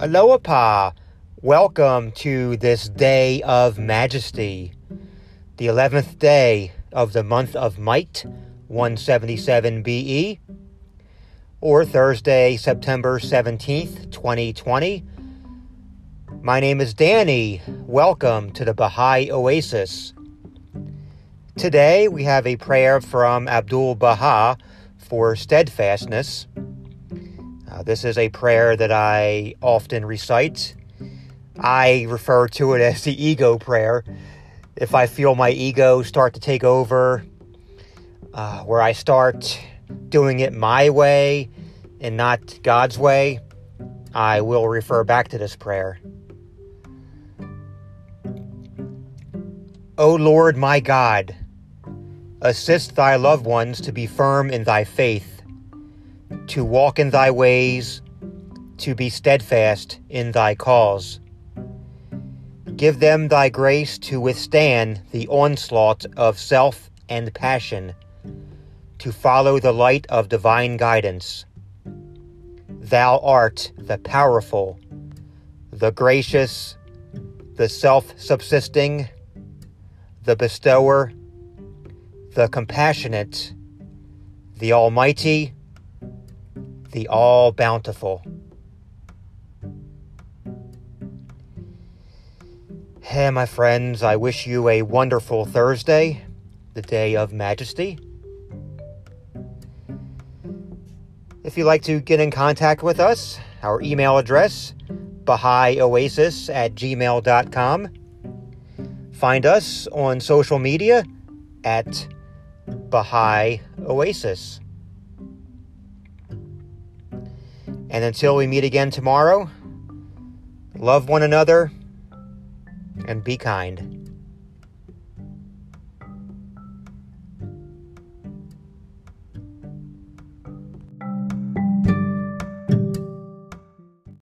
Allah-u-Abha. Welcome to this day of majesty, the 11th day of the month of Mite, 177 BE, or Thursday, September 17th, 2020. My name is Danny. Welcome to the Baha'i Oasis. Today we have a prayer from Abdul Baha for steadfastness. Uh, this is a prayer that I often recite. I refer to it as the ego prayer. If I feel my ego start to take over, uh, where I start doing it my way and not God's way, I will refer back to this prayer. O Lord my God, assist thy loved ones to be firm in thy faith to walk in thy ways, to be steadfast in thy cause. Give them thy grace to withstand the onslaught of self and passion, to follow the light of divine guidance. Thou art the powerful, the gracious, the self subsisting, the bestower, the compassionate, the almighty, the all bountiful. Hey, my friends, I wish you a wonderful Thursday, the day of majesty. If you'd like to get in contact with us, our email address, BahaiOasis at gmail.com. Find us on social media at Baha'i Oasis. And until we meet again tomorrow, love one another and be kind.